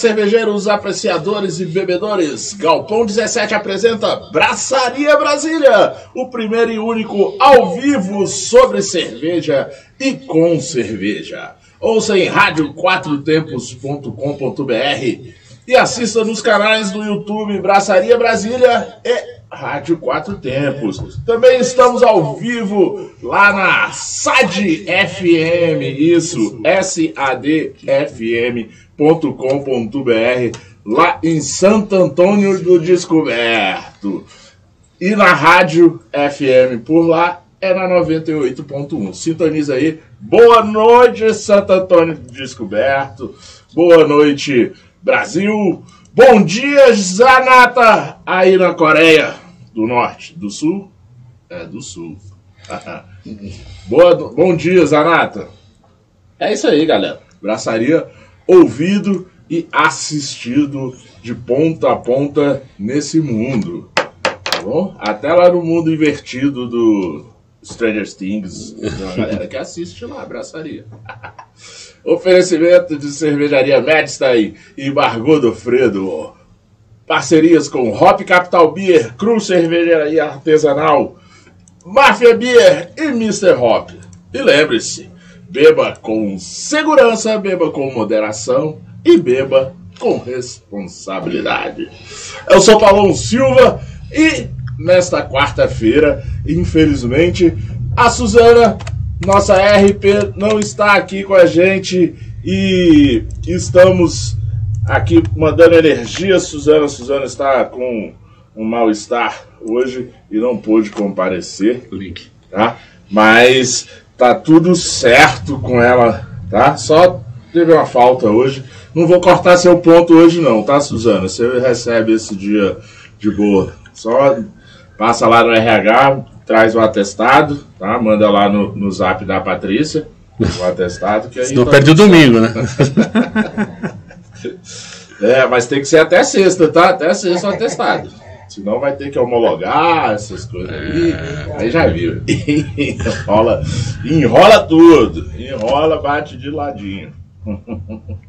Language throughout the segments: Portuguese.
Cervejeiros, apreciadores e bebedores. Galpão 17 apresenta Braçaria Brasília, o primeiro e único ao vivo sobre cerveja e com cerveja. Ouça em radioquatrotempos.com.br e assista nos canais do YouTube Braçaria Brasília e Rádio Quatro Tempos. Também estamos ao vivo lá na SAD FM, isso, S-A-D FM com.br lá em Santo Antônio do Descoberto. E na rádio FM por lá é na 98.1. Sintoniza aí. Boa noite, Santo Antônio do Descoberto. Boa noite, Brasil. Bom dia, Zanata, aí na Coreia do Norte, do Sul? É, do Sul. Boa, bom dia, Zanata. É isso aí, galera. Braçaria ouvido e assistido de ponta a ponta nesse mundo. Tá bom? Até lá no mundo invertido do Stranger Things. Tem uma galera que assiste lá, abraçaria. Oferecimento de cervejaria Medstein e Margot do Fredo. Parcerias com Hop Capital Beer, Cruz Cervejaria Artesanal, Mafia Beer e Mr. Hop. E lembre-se, Beba com segurança, beba com moderação e beba com responsabilidade. Eu sou Paulão Silva e nesta quarta-feira, infelizmente, a Suzana, nossa RP, não está aqui com a gente e estamos aqui mandando energia. Suzana, Suzana está com um mal-estar hoje e não pôde comparecer. Link. Tá? Mas Tá tudo certo com ela, tá? Só teve uma falta hoje. Não vou cortar seu ponto hoje não, tá, Suzana? Você recebe esse dia de boa. Só passa lá no RH, traz o atestado, tá? Manda lá no, no zap da Patrícia o atestado. Que aí não tá perde o domingo, né? é, mas tem que ser até sexta, tá? Até sexta o atestado. Senão vai ter que homologar essas coisas aí. É... Aí já viu. enrola, enrola tudo. Enrola, bate de ladinho.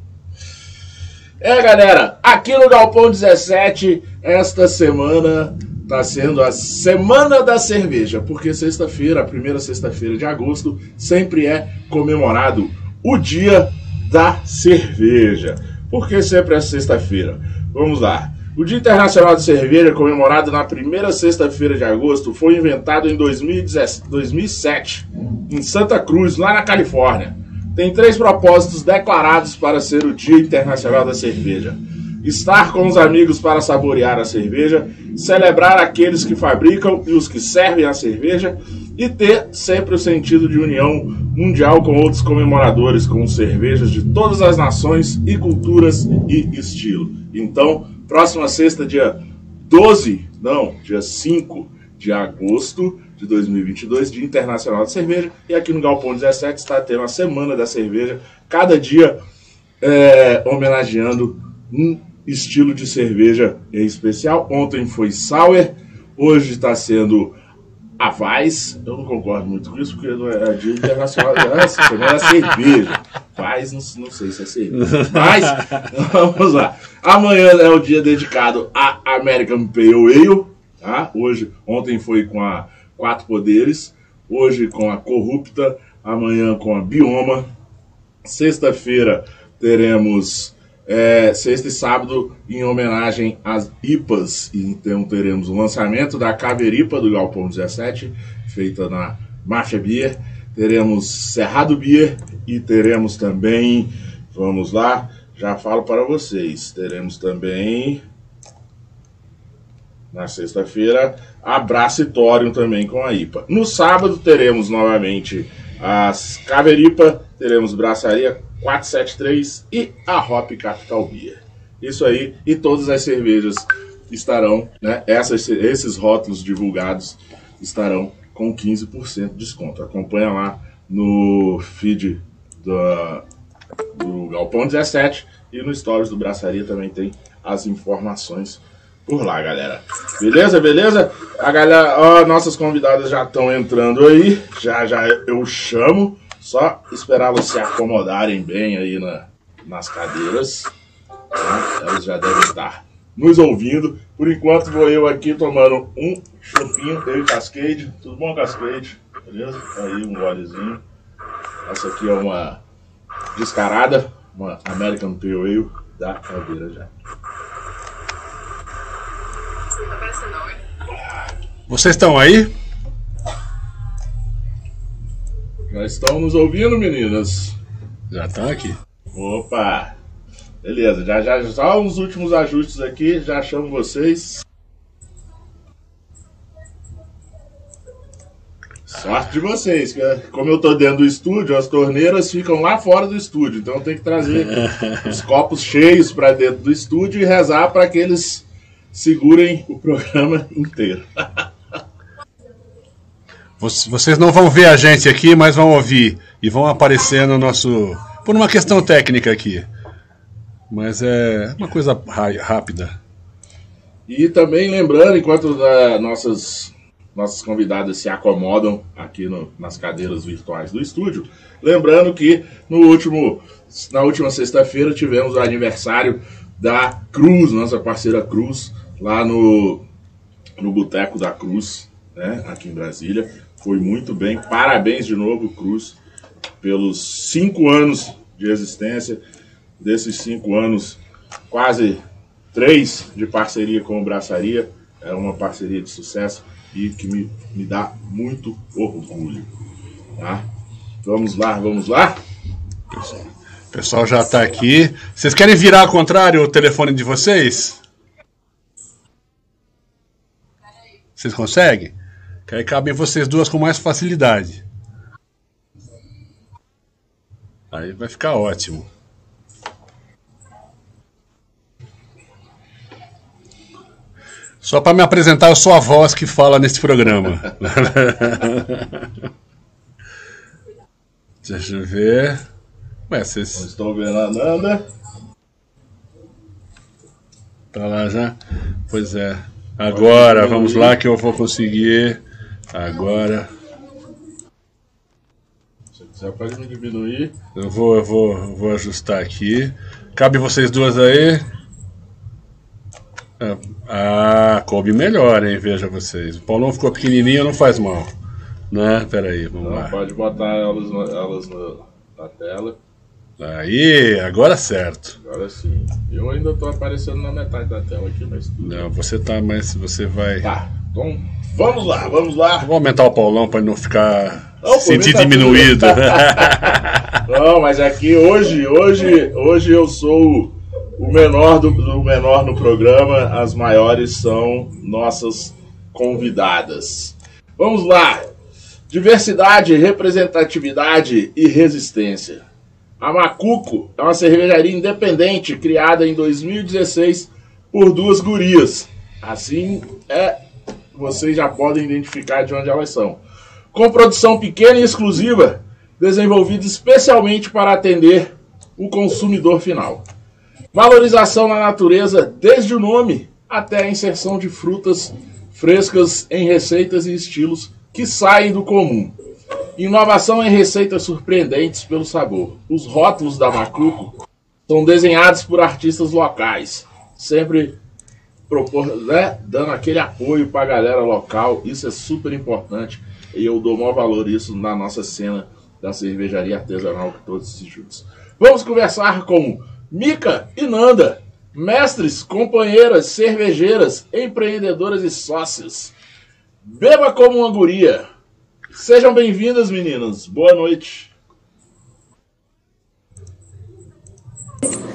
É, galera, aqui no Galpão 17, esta semana está sendo a Semana da Cerveja, porque sexta-feira, a primeira sexta-feira de agosto, sempre é comemorado o Dia da Cerveja. Por que sempre é sexta-feira? Vamos lá. O Dia Internacional de Cerveja, comemorado na primeira sexta-feira de agosto, foi inventado em 2007, em Santa Cruz, lá na Califórnia. Tem três propósitos declarados para ser o Dia Internacional da Cerveja: estar com os amigos para saborear a cerveja, celebrar aqueles que fabricam e os que servem a cerveja, e ter sempre o sentido de união mundial com outros comemoradores com cervejas de todas as nações e culturas e estilo. Então, Próxima sexta, dia 12, não, dia 5 de agosto de 2022, Dia Internacional da Cerveja. E aqui no Galpão 17 está tendo a Semana da Cerveja, cada dia é, homenageando um estilo de cerveja em especial. Ontem foi Sauer, hoje está sendo a Vaz, eu não concordo muito com isso, porque não é dia internacional, não é, semana é cerveja. Vaz, não, não sei se é cerveja. Mas, vamos lá. Amanhã é o dia dedicado a American Pale Ale. Tá? Hoje, ontem foi com a Quatro Poderes, hoje com a Corrupta, amanhã com a Bioma. Sexta-feira teremos é, sexta e sábado em homenagem às IPAs. Então teremos o lançamento da Caveripa do Galpão 17, feita na Marcha Beer. Teremos Cerrado Beer e teremos também, vamos lá, já falo para vocês. Teremos também na sexta-feira a Bracitorium também com a IPA. No sábado teremos novamente as Caveripa, teremos Braçaria 473 e a Hop Capital Beer. Isso aí, e todas as cervejas estarão, né? Essas, esses rótulos divulgados estarão com 15% de desconto. Acompanha lá no feed do, Galpão 17 e no Stories do Braçaria também tem as informações por lá, galera. Beleza, beleza? A galera, ó, nossas convidadas já estão entrando aí. Já já eu chamo. Só esperar elas se acomodarem bem aí na, nas cadeiras. Tá? Elas já devem estar nos ouvindo. Por enquanto vou eu aqui tomando um chopinho, eu e Cascade. Tudo bom, Cascade? Beleza? Aí um golezinho. Essa aqui é uma descarada, uma American Pale Ale da Caldeira já. Vocês estão aí? Já estão nos ouvindo, meninas? Já estão aqui. Opa! Beleza, já já só uns últimos ajustes aqui, já chamo vocês. Sorte de vocês, que como eu tô dentro do estúdio, as torneiras ficam lá fora do estúdio, então tem que trazer os copos cheios para dentro do estúdio e rezar para que eles segurem o programa inteiro. Vocês não vão ver a gente aqui, mas vão ouvir e vão aparecer no nosso. Por uma questão técnica aqui. Mas é uma coisa rápida. E também lembrando, enquanto uh, nossas, nossas convidadas se acomodam aqui no, nas cadeiras virtuais do estúdio, lembrando que no último, na última sexta-feira tivemos o aniversário da Cruz, nossa parceira Cruz, lá no, no Boteco da Cruz, né, aqui em Brasília. Foi muito bem. Parabéns de novo, Cruz, pelos cinco anos de existência. Desses cinco anos, quase três de parceria com o Braçaria. É uma parceria de sucesso e que me, me dá muito orgulho. Tá? Vamos lá, vamos lá? O pessoal já está aqui. Vocês querem virar ao contrário o telefone de vocês? Vocês conseguem? Que aí cabem vocês duas com mais facilidade. Aí vai ficar ótimo. Só para me apresentar, eu sou a voz que fala nesse programa. Deixa eu ver. Ué, vocês... Não estou vendo a Nanda. Tá lá já? Pois é. Agora, vamos lá que eu vou conseguir. Agora. Se quiser, pode me diminuir. Eu vou, eu vou, eu vou ajustar aqui. Cabe vocês duas aí. Ah, coube melhor, hein? Veja vocês. O Paulão ficou pequenininho, não faz mal. Né? Pera aí, vamos não, lá. Pode botar elas, elas na, na tela. Aí, agora certo. Agora sim. Eu ainda tô aparecendo na metade da tela aqui, mas tudo. Não, você tá, mas você vai. Tá, então vamos lá, vamos lá. vou aumentar o Paulão para não ficar não, sentir tá diminuído. não, mas aqui hoje, hoje, hoje eu sou o menor do, do menor no programa, as maiores são nossas convidadas. Vamos lá. Diversidade, representatividade e resistência. A Macuco é uma cervejaria independente criada em 2016 por duas gurias. Assim é, vocês já podem identificar de onde elas são. Com produção pequena e exclusiva, desenvolvida especialmente para atender o consumidor final. Valorização na natureza, desde o nome até a inserção de frutas frescas em receitas e estilos que saem do comum. Inovação em receitas surpreendentes pelo sabor. Os rótulos da Macuco são desenhados por artistas locais, sempre propor, né, dando aquele apoio para a galera local. Isso é super importante e eu dou maior valor isso na nossa cena da cervejaria artesanal que todos juntos. Vamos conversar com Mica e Nanda, mestres, companheiras, cervejeiras, empreendedoras e sócias. Beba como uma guria. Sejam bem-vindas, meninas. Boa noite.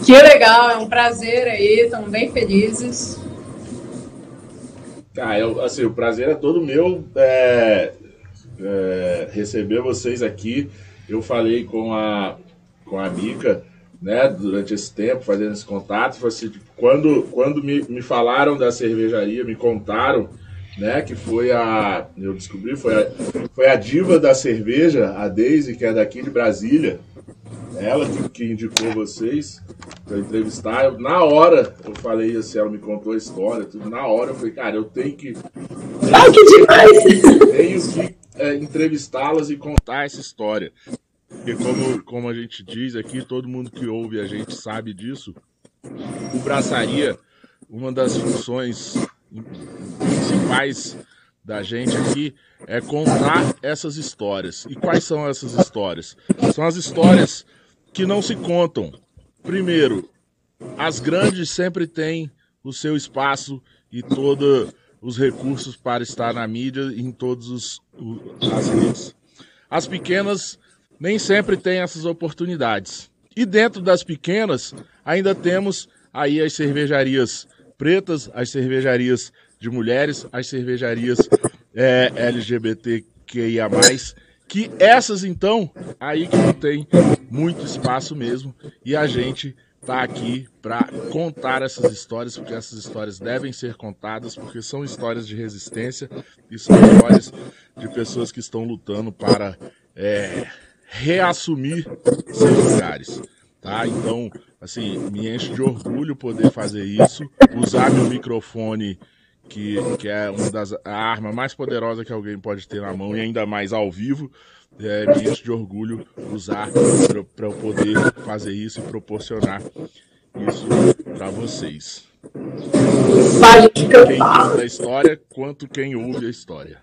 Que legal, é um prazer aí, estamos bem felizes. Ah, eu, assim, o prazer é todo meu é, é, receber vocês aqui. Eu falei com a, com a Mica, né, durante esse tempo, fazendo esse contato. Assim, quando quando me, me falaram da cervejaria, me contaram né? Que foi a. Eu descobri, foi a, foi a diva da cerveja, a Daisy, que é daqui de Brasília. Ela que, que indicou vocês para entrevistar. Eu, na hora eu falei assim, ela me contou a história, tudo. Na hora eu falei, cara, eu tenho que. Ai, que demais! Tenho que é, entrevistá-las e contar essa história. Porque como, como a gente diz aqui, todo mundo que ouve a gente sabe disso. O braçaria, uma das funções principais da gente aqui é contar essas histórias. E quais são essas histórias? São as histórias que não se contam. Primeiro, as grandes sempre têm o seu espaço e todos os recursos para estar na mídia em todas as redes. As pequenas nem sempre têm essas oportunidades. E dentro das pequenas, ainda temos aí as cervejarias pretas, as cervejarias de mulheres, as cervejarias é, LGBTQIA+, que essas então, aí que não tem muito espaço mesmo, e a gente tá aqui para contar essas histórias, porque essas histórias devem ser contadas, porque são histórias de resistência e são histórias de pessoas que estão lutando para é, reassumir seus lugares. Tá? Então, assim, me enche de orgulho poder fazer isso, usar meu microfone, que, que é uma das a arma mais poderosa que alguém pode ter na mão, e ainda mais ao vivo. É, me enche de orgulho usar para eu poder fazer isso e proporcionar isso para vocês. Quem conta a história, quanto quem ouve a história.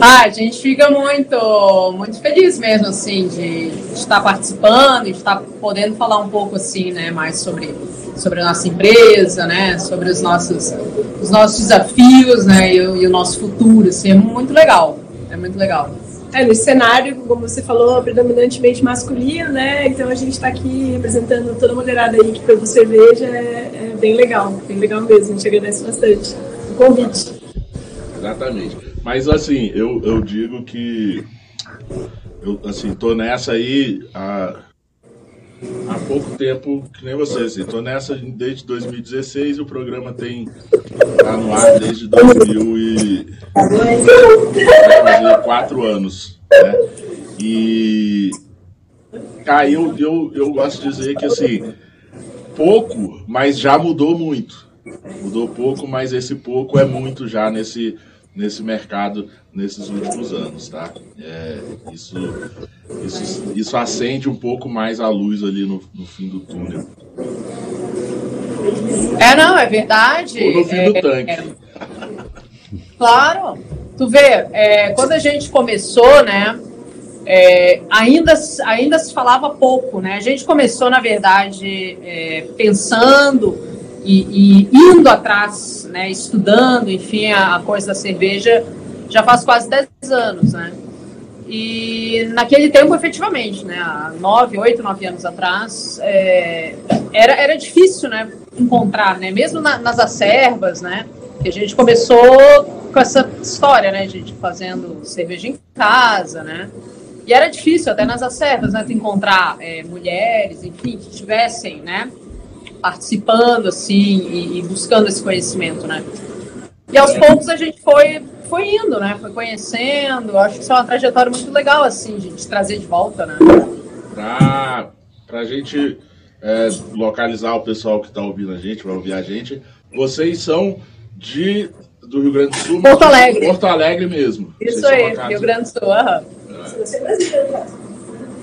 Ah, a gente fica muito, muito feliz mesmo, assim, de, estar participando, de estar podendo falar um pouco, assim, né, mais sobre, sobre a nossa empresa, né, sobre os nossos, os nossos desafios, né, e o, e o nosso futuro, assim, é muito legal, é muito legal. É, no cenário, como você falou, predominantemente masculino, né? Então a gente está aqui representando toda a mulherada aí que produz cerveja, é, é bem legal, bem legal mesmo. A gente agradece bastante o convite. Exatamente. Mas assim, eu, eu digo que eu assim, tô nessa aí há, há pouco tempo, que nem vocês, tô nessa desde 2016 e o programa tem tá no ar desde 2000 e quatro anos, né? E aí eu, eu, eu gosto de dizer que assim, pouco, mas já mudou muito. Mudou pouco, mas esse pouco é muito já nesse nesse mercado nesses últimos anos, tá? É, isso, isso, isso acende um pouco mais a luz ali no, no fim do túnel. É, não, é verdade. Ou no fim é, do tanque. É, claro. Tu vê, é, quando a gente começou, né, é, ainda, ainda se falava pouco, né? A gente começou, na verdade, é, pensando e, e, indo atrás, né, estudando, enfim, a, a, coisa da cerveja já faz quase 10 anos, né? E naquele tempo, efetivamente, né, há 9, 8, 9 anos atrás, é, era, era difícil, né, encontrar, né, mesmo na, nas acervas, né, que a gente começou com essa história, né, gente fazendo cerveja em casa, né, e era difícil até nas acervas, né, encontrar é, mulheres, enfim, que tivessem, né, participando assim e, e, buscando esse conhecimento, né? E aos poucos a gente foi foi indo, né? Foi conhecendo. Acho que isso é uma trajetória muito legal assim de, trazer de volta, né? Pra, pra gente é, localizar o pessoal que está ouvindo a gente, vai ouvir a gente, vocês são de do Rio Grande do Sul, Porto Alegre, Porto Alegre mesmo. Isso aí, Rio Grande do Sul. Aham. É.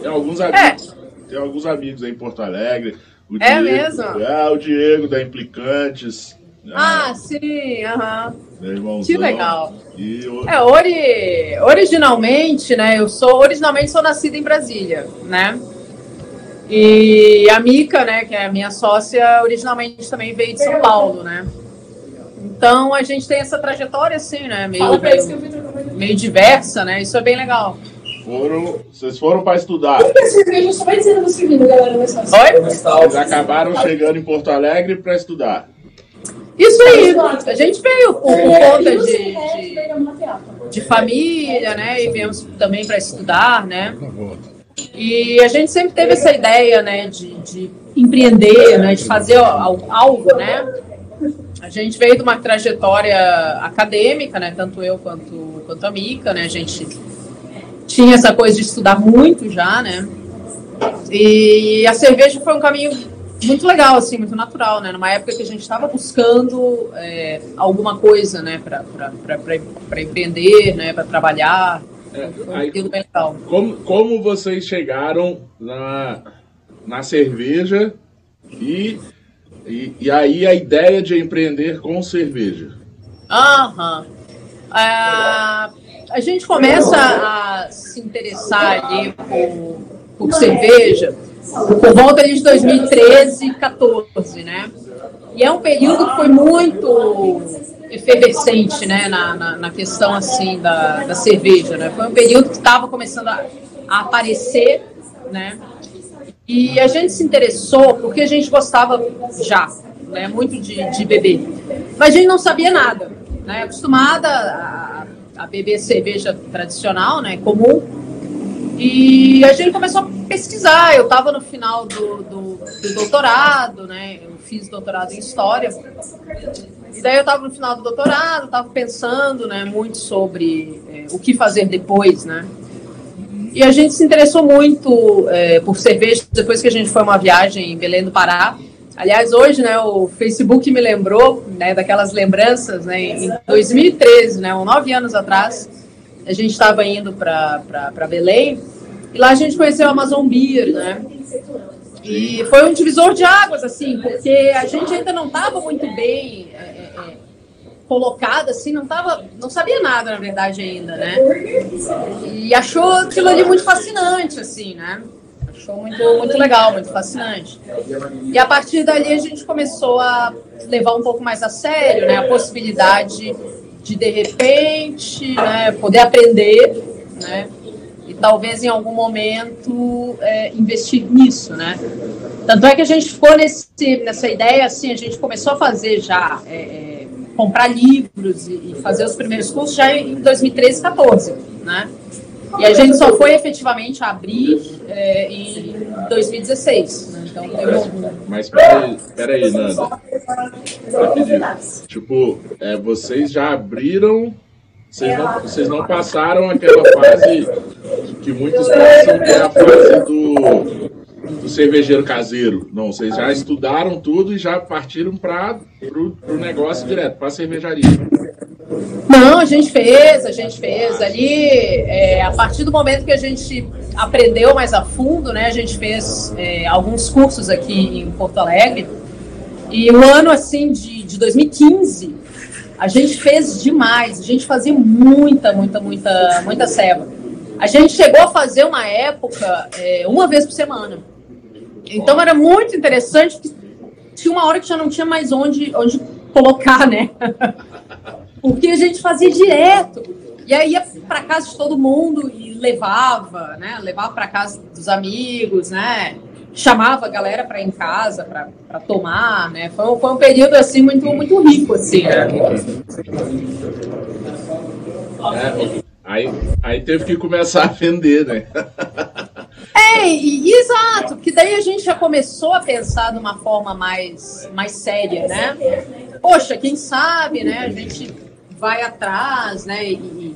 Tem alguns amigos, é. tem alguns amigos aí em Porto Alegre. O é Diego, mesmo? É, o Diego da Implicantes. Né? Ah, sim, aham. Irmãozão. Que legal. E o... É, ori... originalmente, né, eu sou, originalmente sou nascida em Brasília, né? E a Mica, né, que é a minha sócia, originalmente também veio de São Paulo, né? Então a gente tem essa trajetória assim, né, meio, meio, meio diversa, né? Isso é bem legal foram, vocês foram para estudar. cerveja só vai dizendo servindo, galera. Oi? Vocês acabaram chegando em Porto Alegre para estudar. Isso aí, a gente veio por, por conta de, de, de, família, né? E viemos também para estudar, né? E a gente sempre teve essa ideia, né? De, de empreender, né? De fazer algo, né? a gente veio de uma trajetória acadêmica, né? Tanto eu quanto, quanto a Mica, né? A gente tinha essa coisa de estudar muito já, né? E a cerveja foi um caminho muito legal, assim, muito natural, né? Numa época que a gente estava buscando é, alguma coisa, né? Para empreender, né? Para trabalhar. É, aí, bem legal. Como, como vocês chegaram na, na cerveja e e, e aí a ideia de empreender com cerveja. Aham. Ah, a gente começa a se interessar ali por, por cerveja por volta de 2013, 14, né? E é um período que foi muito efervescente, né, na, na, na questão, assim, da, da cerveja, né? Foi um período que estava começando a, a aparecer, né? E a gente se interessou porque a gente gostava já, né, muito de, de beber. Mas a gente não sabia nada, né, acostumada a, a beber cerveja tradicional, né, comum. E a gente começou a pesquisar. Eu estava no final do, do, do, doutorado, né, eu fiz doutorado em História. E daí eu estava no final do doutorado, estava pensando, né, muito sobre é, o que fazer depois, né. E a gente se interessou muito é, por cerveja depois que a gente foi uma viagem em Belém do Pará. Aliás, hoje, né, o Facebook me lembrou, né, daquelas lembranças, né, em 2013, né, nove anos atrás, a gente estava indo para Belém e lá a gente conheceu a Amazon Beer, né, e foi um divisor de águas, assim, porque a gente ainda não estava muito bem é, é, é colocada, assim, não tava, não sabia nada, na verdade, ainda, né? E achou aquilo ali muito fascinante, assim, né? Achou muito, muito legal, muito fascinante. E a partir dali a gente começou a levar um pouco mais a sério, né? A possibilidade de, de repente, né, poder aprender, né? E talvez em algum momento é, investir nisso, né? Tanto é que a gente ficou nesse, nessa ideia, assim, a gente começou a fazer já... É, é comprar livros e, fazer os primeiros cursos já em 2013, 14, né? E a gente só foi efetivamente abrir é, em 2016. Né? Então, Mas peraí, peraí Nanda. Rapidinho. Tipo, é, vocês já abriram. Vocês não, vocês não passaram aquela fase que muitos passam, que é a fase do do cervejeiro caseiro. Não, vocês já estudaram tudo e já partiram para o negócio direto, para a cervejaria. Não, a gente fez, a gente fez. Ali, é, a partir do momento que a gente aprendeu mais a fundo, né, a gente fez é, alguns cursos aqui em Porto Alegre. E o ano, assim, de, de 2015, a gente fez demais. A gente fazia muita, muita, muita, muita ceva. A gente chegou a fazer uma época, é, uma vez por semana. Então era muito interessante tinha uma hora que já não tinha mais onde, onde colocar, né? Porque a gente fazia direto. E aí ia para casa de todo mundo e levava, né? Levava para casa dos amigos, né? Chamava a galera para ir em casa para tomar, né? Foi um, foi um período assim muito muito rico assim. Né? É, aí, aí teve que começar a vender, né? É, e, exato, porque daí a gente já começou a pensar de uma forma mais, mais séria, né? Poxa, quem sabe, né? A gente vai atrás, né? E,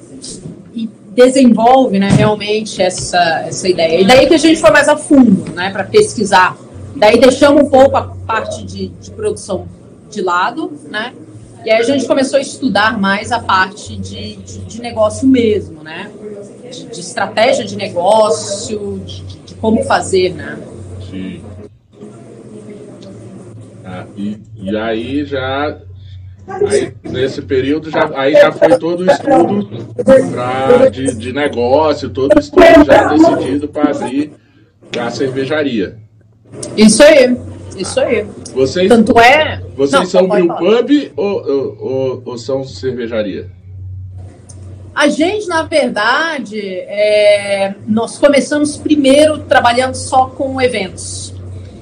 e desenvolve, né? Realmente essa, essa ideia. E daí que a gente foi mais a fundo, né? Para pesquisar. Daí deixamos um pouco a parte de, de produção de lado, né? E aí a gente começou a estudar mais a parte de, de, de negócio mesmo, né? De, de, estratégia de negócio, de, como fazer, né? Ah, e, e aí já Aí, nesse período, já, aí já foi todo o estudo pra, de, de negócio, todo o estudo já decidido para abrir a cervejaria. Isso aí, isso aí. Vocês, Tanto é. Vocês Não, são brew pub ou, ou, ou, ou são cervejaria? A gente, na verdade, é, nós começamos primeiro trabalhando só com eventos.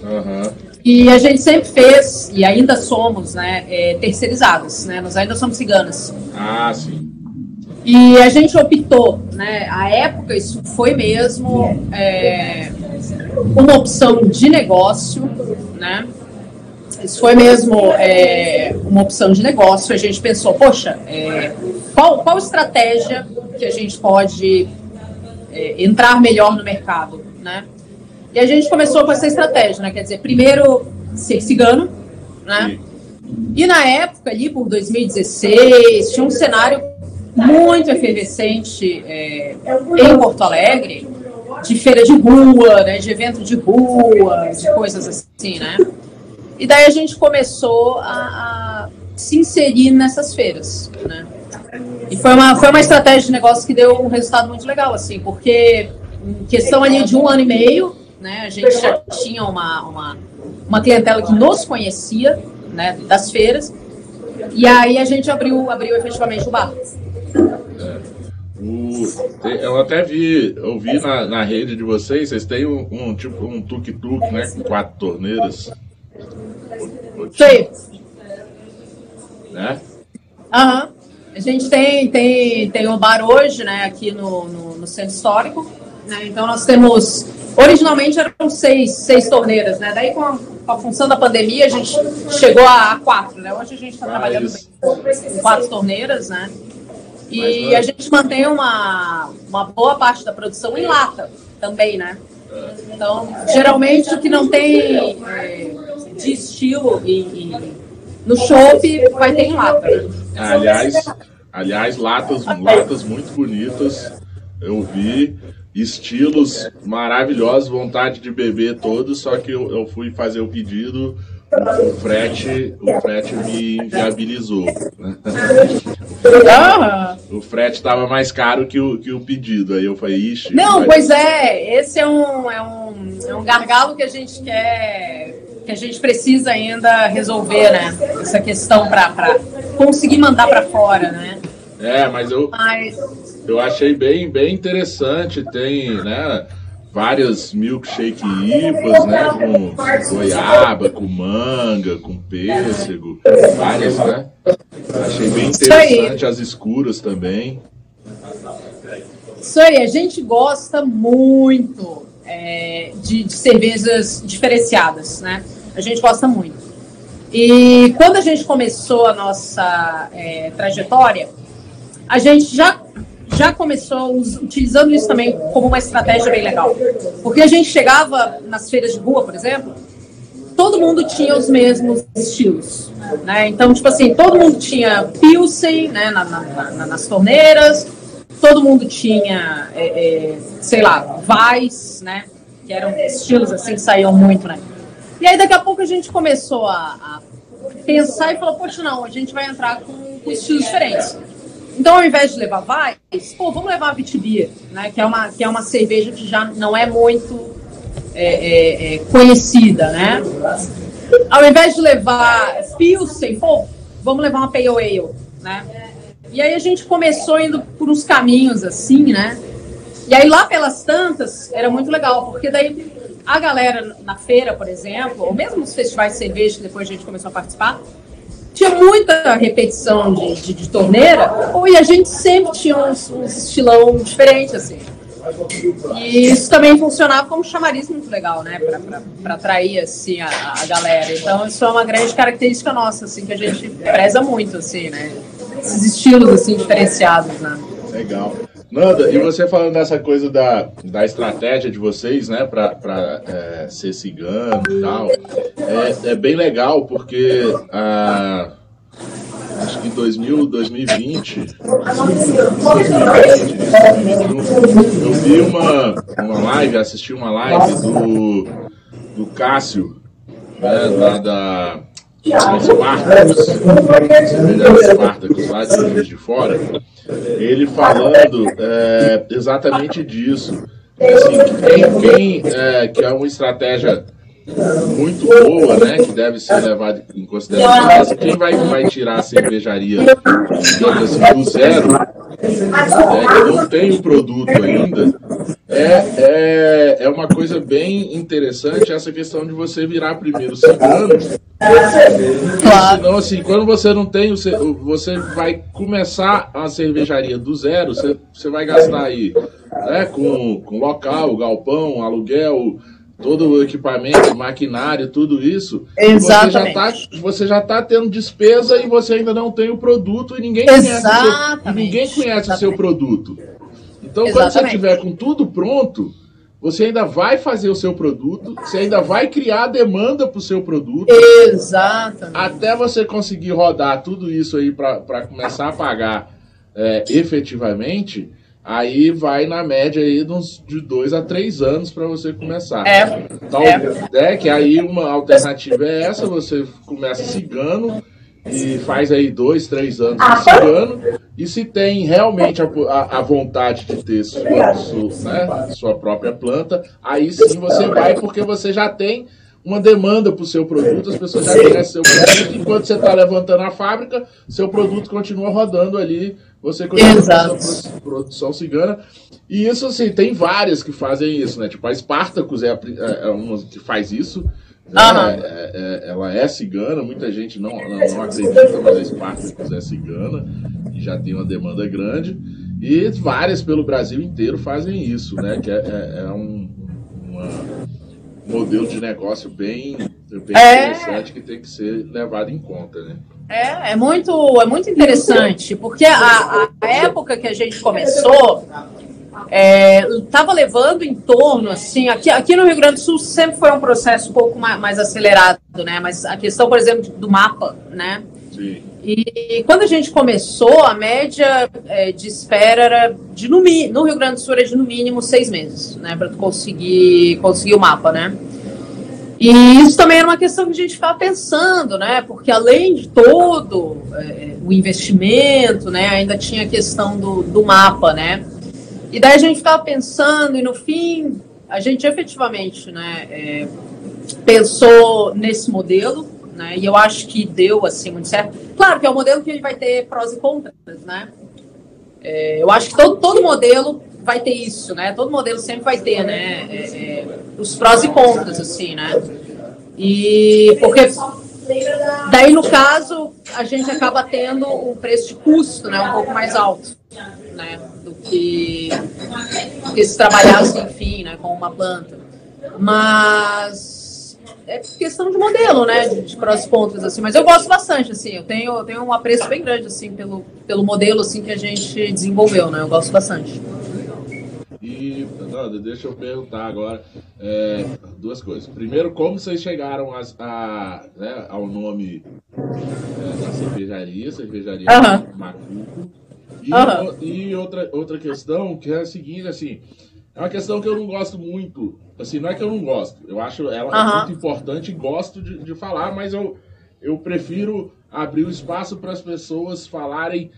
Uhum. E a gente sempre fez, e ainda somos, né, é, terceirizadas, né? Nós ainda somos ciganas. Ah, sim. E a gente optou, né? A época isso foi mesmo é, uma opção de negócio, né? isso foi mesmo é, uma opção de negócio. A gente pensou, poxa, é, qual, qual estratégia que a gente pode é, entrar melhor no mercado, né? E a gente começou com essa estratégia, né? Quer dizer, primeiro ser cigano, né? E na época, ali por 2016, tinha um cenário muito efervescente é, em Porto Alegre, de feira de rua, né, de evento de rua, de coisas assim, né? E daí a gente começou a, a se inserir nessas feiras, né? E foi uma, foi uma estratégia de negócio que deu um resultado muito legal, assim, porque em questão ali de um ano e meio, né, a gente já tinha uma, uma, uma clientela que nos conhecia, né, das feiras, e aí a gente abriu, abriu efetivamente o bar. O, eu até vi, eu vi na, na rede de vocês, vocês têm um, um tipo um tuk-tuk, né? Com quatro torneiras. Sim. Né? Aham. A gente tem, tem, tem um bar hoje, né, aqui no, no, no centro histórico. Né? Então nós temos. Originalmente eram seis, seis torneiras, né? Daí com a, com a função da pandemia a gente chegou a, a quatro, né? Hoje a gente está ah, trabalhando com quatro torneiras, né? E a gente mantém uma, uma boa parte da produção em lata também, né? Então, geralmente o que não tem é, de estilo e, e no shopping vai ter em lata. Né? Aliás, aliás, latas, latas muito bonitas. Eu vi estilos maravilhosos, vontade de beber todos, só que eu, eu fui fazer o pedido o frete, o frete me inviabilizou. Né? O frete estava mais caro que o, que o pedido. Aí eu falei, ixi. Não, pois é, esse é um, é, um, é um gargalo que a gente quer. que a gente precisa ainda resolver, né? Essa questão para conseguir mandar para fora, né? É, mas eu, mas... eu achei bem, bem interessante. Tem, né? várias milkshake IPAs, né? Com goiaba, com manga, com pêssego, várias, né? Achei bem interessante as escuras também. Isso aí, a gente gosta muito é, de, de cervejas diferenciadas, né? A gente gosta muito. E quando a gente começou a nossa é, trajetória, a gente já já começou utilizando isso também como uma estratégia bem legal. Porque a gente chegava nas feiras de rua, por exemplo, todo mundo tinha os mesmos estilos. Né? Então, tipo assim, todo mundo tinha Pilsen né, na, na, na, nas torneiras, todo mundo tinha, é, é, sei lá, Vais, né? Que eram estilos assim que saíam muito, né? E aí daqui a pouco a gente começou a, a pensar e falou, poxa, não, a gente vai entrar com, com estilos diferentes. Então, ao invés de levar Vais, pô, vamos levar a Vitibia, né? Que é uma, que é uma cerveja que já não é muito é, é, é, conhecida, né? Ao invés de levar Pilsen, pô, vamos levar uma Pale Ale, né? E aí a gente começou indo por uns caminhos assim, né? E aí lá pelas tantas era muito legal, porque daí a galera na feira, por exemplo, ou mesmo nos festivais de cerveja que depois a gente começou a participar, tinha muita repetição de, de, de torneira, e a gente sempre tinha uns, uns estilão diferente, assim. E isso também funcionava como chamariz muito legal, né? Para atrair assim, a, a, galera. Então, isso é uma grande característica nossa, assim, que a gente preza muito, assim, né? Esses estilos assim, diferenciados, né? Legal. Nanda, e você falando dessa coisa da, da estratégia de vocês, né, para é, ser cigano e tal, é, é bem legal porque ah, acho que em 2000, 2020, 2020 eu, eu vi uma, uma live, assisti uma live do, do Cássio, né, da, da Spartacus, Spartacus lá de de Fora, ele falando é, exatamente disso. Assim, quem, quem é, que é uma estratégia muito boa, né, que deve ser levada em consideração, mas quem vai, vai tirar a cervejaria assim, do zero, né, não tem o produto ainda, é, é, é uma coisa bem interessante essa questão de você virar primeiro cigano. Claro. Senão, assim, quando você não tem, você vai começar a cervejaria do zero, você, você vai gastar aí né, com, com local, galpão, aluguel, todo o equipamento, maquinário, tudo isso, Exatamente. você já está tá tendo despesa e você ainda não tem o produto e ninguém Exatamente. conhece, o seu, ninguém conhece Exatamente. o seu produto. Então, Exatamente. quando você tiver com tudo pronto, você ainda vai fazer o seu produto, você ainda vai criar demanda para o seu produto. Exatamente. Até você conseguir rodar tudo isso aí para começar a pagar é, efetivamente, aí vai na média aí de dois a três anos para você começar. É. Então, é. é. que aí uma alternativa é essa, você começa cigano e faz aí dois, três anos de cigano, e se tem realmente a, a, a vontade de ter sua, sua, né, sua própria planta, aí sim você vai, porque você já tem uma demanda para o seu produto, as pessoas já conhecem seu produto, enquanto você está levantando a fábrica, seu produto continua rodando ali, você continua a sua produção cigana. E isso, assim, tem várias que fazem isso, né? Tipo, a Spartacus é, é, é uma que faz isso, né? É, é, ela é cigana, muita gente não, não, não acredita, mas a Spartacus é cigana e já tem uma demanda grande. E várias pelo Brasil inteiro fazem isso, né? Que é, é, é um uma, modelo de negócio bem, bem é. interessante que tem que ser levado em conta, né? É, é muito, é muito interessante, porque a, a época que a gente começou, estava é, levando em torno, assim, aqui, aqui no Rio Grande do Sul sempre foi um processo um pouco mais, mais acelerado, né? Mas a questão, por exemplo, do mapa, né? Sim. E quando a gente começou, a média é, de espera era de no, no Rio Grande do Sul era de no mínimo seis meses, né? Para conseguir conseguir o mapa, né? E isso também era uma questão que a gente ficava pensando, né? Porque além de todo é, o investimento, né? Ainda tinha a questão do, do mapa, né? E daí a gente ficava pensando, e no fim, a gente efetivamente né, é, pensou nesse modelo, né, e eu acho que deu assim muito certo. Claro que é um modelo que ele vai ter prós e contras, né? É, eu acho que todo, todo modelo vai ter isso, né? Todo modelo sempre vai ter, né? É, é os prós e contras, assim, né? E porque daí, no caso, a gente acaba tendo um preço de custo né, um pouco mais alto, né? Que, que se trabalhasse, enfim, né, com uma planta. Mas é questão de modelo, né, de, de prós e contras, assim. Mas eu gosto bastante, assim, eu tenho, eu tenho um apreço bem grande, assim, pelo, pelo modelo, assim, que a gente desenvolveu, né, eu gosto bastante. E, deixa eu perguntar agora é, duas coisas. Primeiro, como vocês chegaram a, a né, ao nome é, da cervejaria, cervejaria uhum. Macuco? E, uhum. e, outra, outra questão que é a seguinte, assim, é uma questão que eu não gosto muito. Assim, não é que eu não gosto. Eu acho ela uhum. muito importante e gosto de, de falar, mas eu, eu prefiro abrir o espaço para as pessoas falarem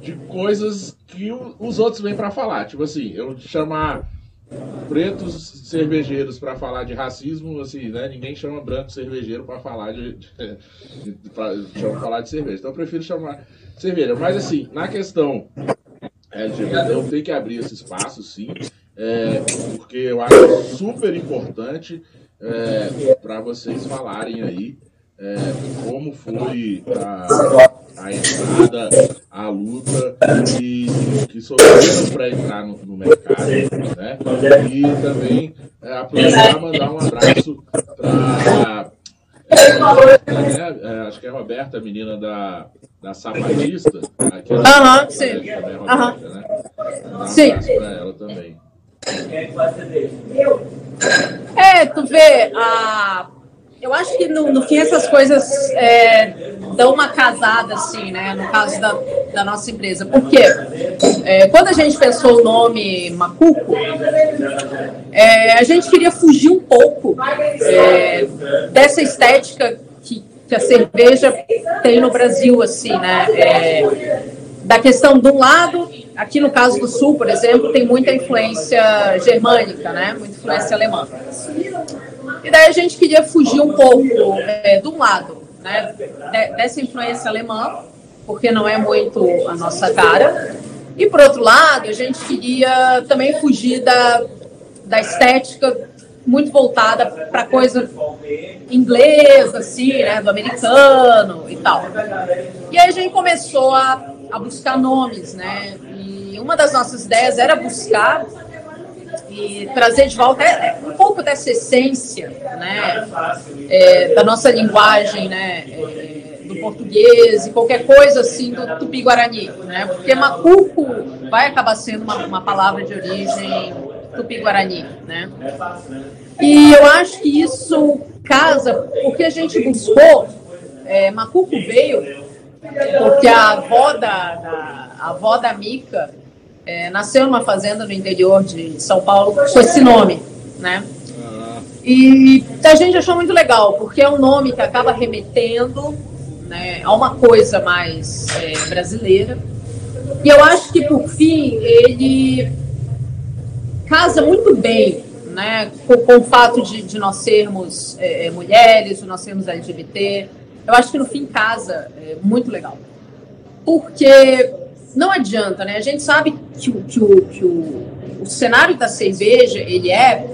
de coisas que os outros vêm para falar. Tipo assim, eu chamar pretos cervejeiros para falar de racismo, assim, né? Ninguém chama branco cervejeiro para falar de, de, de, de pra, falar de cerveja. Então eu prefiro chamar cerveja. Mas assim, na questão é, eu tenho que abrir esse espaço, sim, é, porque eu acho super importante é, para vocês falarem aí é, como foi a, a entrada, a luta que, que sofreram para entrar no, no, mercado, né? E também é, aproveitar e mandar um abraço para né? É, acho que é a Roberta, a menina da, da Sapatista. Aham, uhum, sim. Roberta, né? Um sim. para ela também. É, tu vê, a eu acho que no, no fim essas coisas é, dão uma casada, assim, né? No caso da, da nossa empresa. Porque é, quando a gente pensou o nome Macuco, é, a gente queria fugir um pouco é, dessa estética que, que, a cerveja tem no Brasil, assim, né? É, da questão de um lado, aqui no caso do Sul, por exemplo, tem muita influência germânica, né? Muita influência alemã. E daí a gente queria fugir um pouco é, de um lado, né, dessa influência alemã, porque não é muito a nossa cara. E por outro lado, a gente queria também fugir da, da estética muito voltada para coisa inglesa, assim, né, do americano e tal. E aí a gente começou a, a buscar nomes, né? E uma das nossas ideias era buscar e trazer de volta é, é um pouco dessa essência, né, é, da nossa linguagem, né, é, do português e qualquer coisa assim do tupi-guarani, né, porque macuco vai acabar sendo uma, uma palavra de origem tupi-guarani, né. E eu acho que isso casa, porque a gente buscou, é, macuco veio porque a avó da, da a avó da Mica é, nasceu numa fazenda no interior de São Paulo com esse nome, né? E a gente achou muito legal, porque é um nome que acaba remetendo né, a uma coisa mais é, brasileira. E eu acho que, por fim, ele casa muito bem né, com, com o fato de, de nós sermos é, mulheres, de nós sermos LGBT. Eu acho que, no fim, casa é, muito legal. Porque não adianta, né? A gente sabe que, que, o, que o, o cenário da cerveja ele é,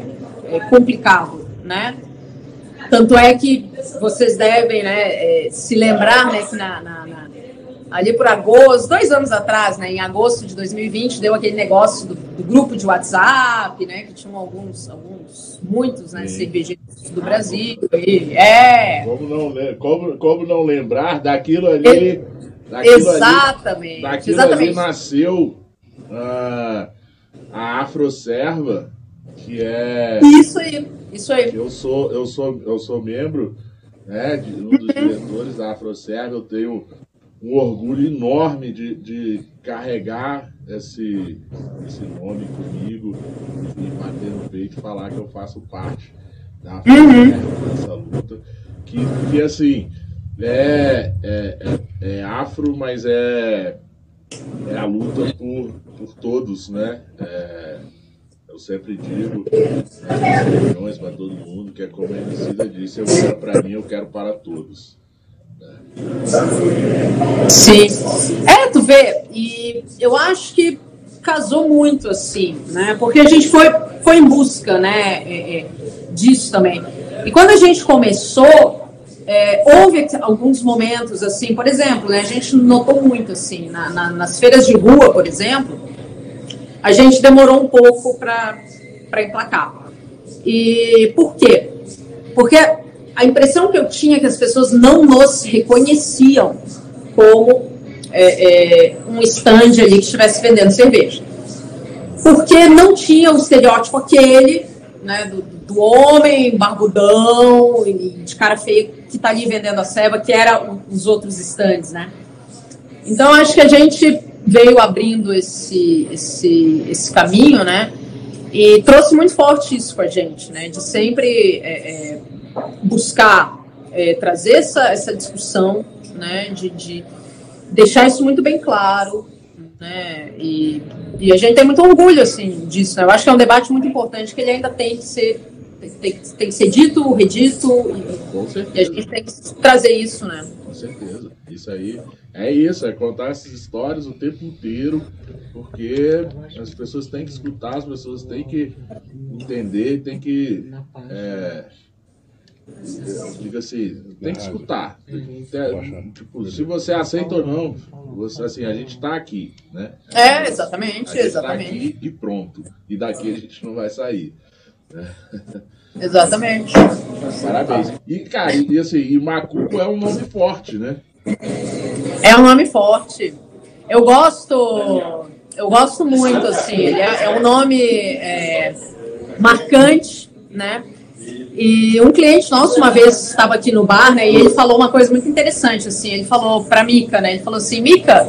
é, complicado, né? Tanto é que vocês devem né, é, se lembrar né, que na, na, na, ali por agosto, dois anos atrás, né, em agosto de 2020, deu aquele negócio do, do grupo de WhatsApp, né, que tinham alguns, alguns muitos né, cervejeiros do Brasil. E, é. Como não, como, como não lembrar daquilo ali? Daquilo exatamente. Ali, daquilo exatamente. ali nasceu uh, a Afroserva, que é. Isso aí, isso aí. Eu sou, eu sou, eu sou membro né, de um dos uhum. diretores da Afroserva, eu tenho um orgulho enorme de, de carregar esse, esse nome comigo e bater no peito e falar que eu faço parte da Afroserva, uhum. dessa luta. Que, que assim é, é, é, é afro, mas é, é a luta por, por todos, né? É, eu sempre digo reuniões para todo mundo, que é como a Emicida disse, eu quero para mim, eu quero para todos. Sim. É, tu vê, e eu acho que casou muito assim, né? Porque a gente foi, foi em busca, né, é, é, disso também. E quando a gente começou, é, houve alguns momentos assim, por exemplo, né, a gente notou muito assim, na, na, nas feiras de rua, por exemplo, a gente demorou um pouco para emplacar. E por quê? Porque a impressão que eu tinha é que as pessoas não nos reconheciam como é, é, um stand ali que estivesse vendendo cerveja. Porque não tinha o estereótipo aquele né, do, do homem barbudão e de cara feio que está ali vendendo a ceva, que era os outros stands, né? Então acho que a gente veio abrindo esse, esse, esse caminho, né? E trouxe muito forte isso com a gente, né? De sempre é, é, buscar é, trazer essa, essa discussão, né? De, de deixar isso muito bem claro, né? E, e a gente tem muito orgulho assim disso. Né? Eu acho que é um debate muito importante que ele ainda tem que ser tem, tem que ser dito, redito e, e, a gente tem que trazer isso, né? Com certeza. Isso aí é isso, é contar essas histórias o tempo inteiro, porque as pessoas têm que escutar, as pessoas têm que entender, têm que é, diga assim, tem que escutar. Tipo, se você aceita ou não, você, assim, a gente está aqui, né? É, exatamente, a gente exatamente. Tá aqui e pronto. E daqui a gente não vai sair. Né? Exatamente. Parabéns. E, cara, e assim, e Macuco é um nome forte, né? É um nome forte. Eu gosto, eu gosto muito, assim, ele é, é um nome é, marcante, né? E um cliente nosso uma vez estava aqui no bar, né, e ele falou uma coisa muito interessante, assim, ele falou para Mica, né, ele falou assim, Mica,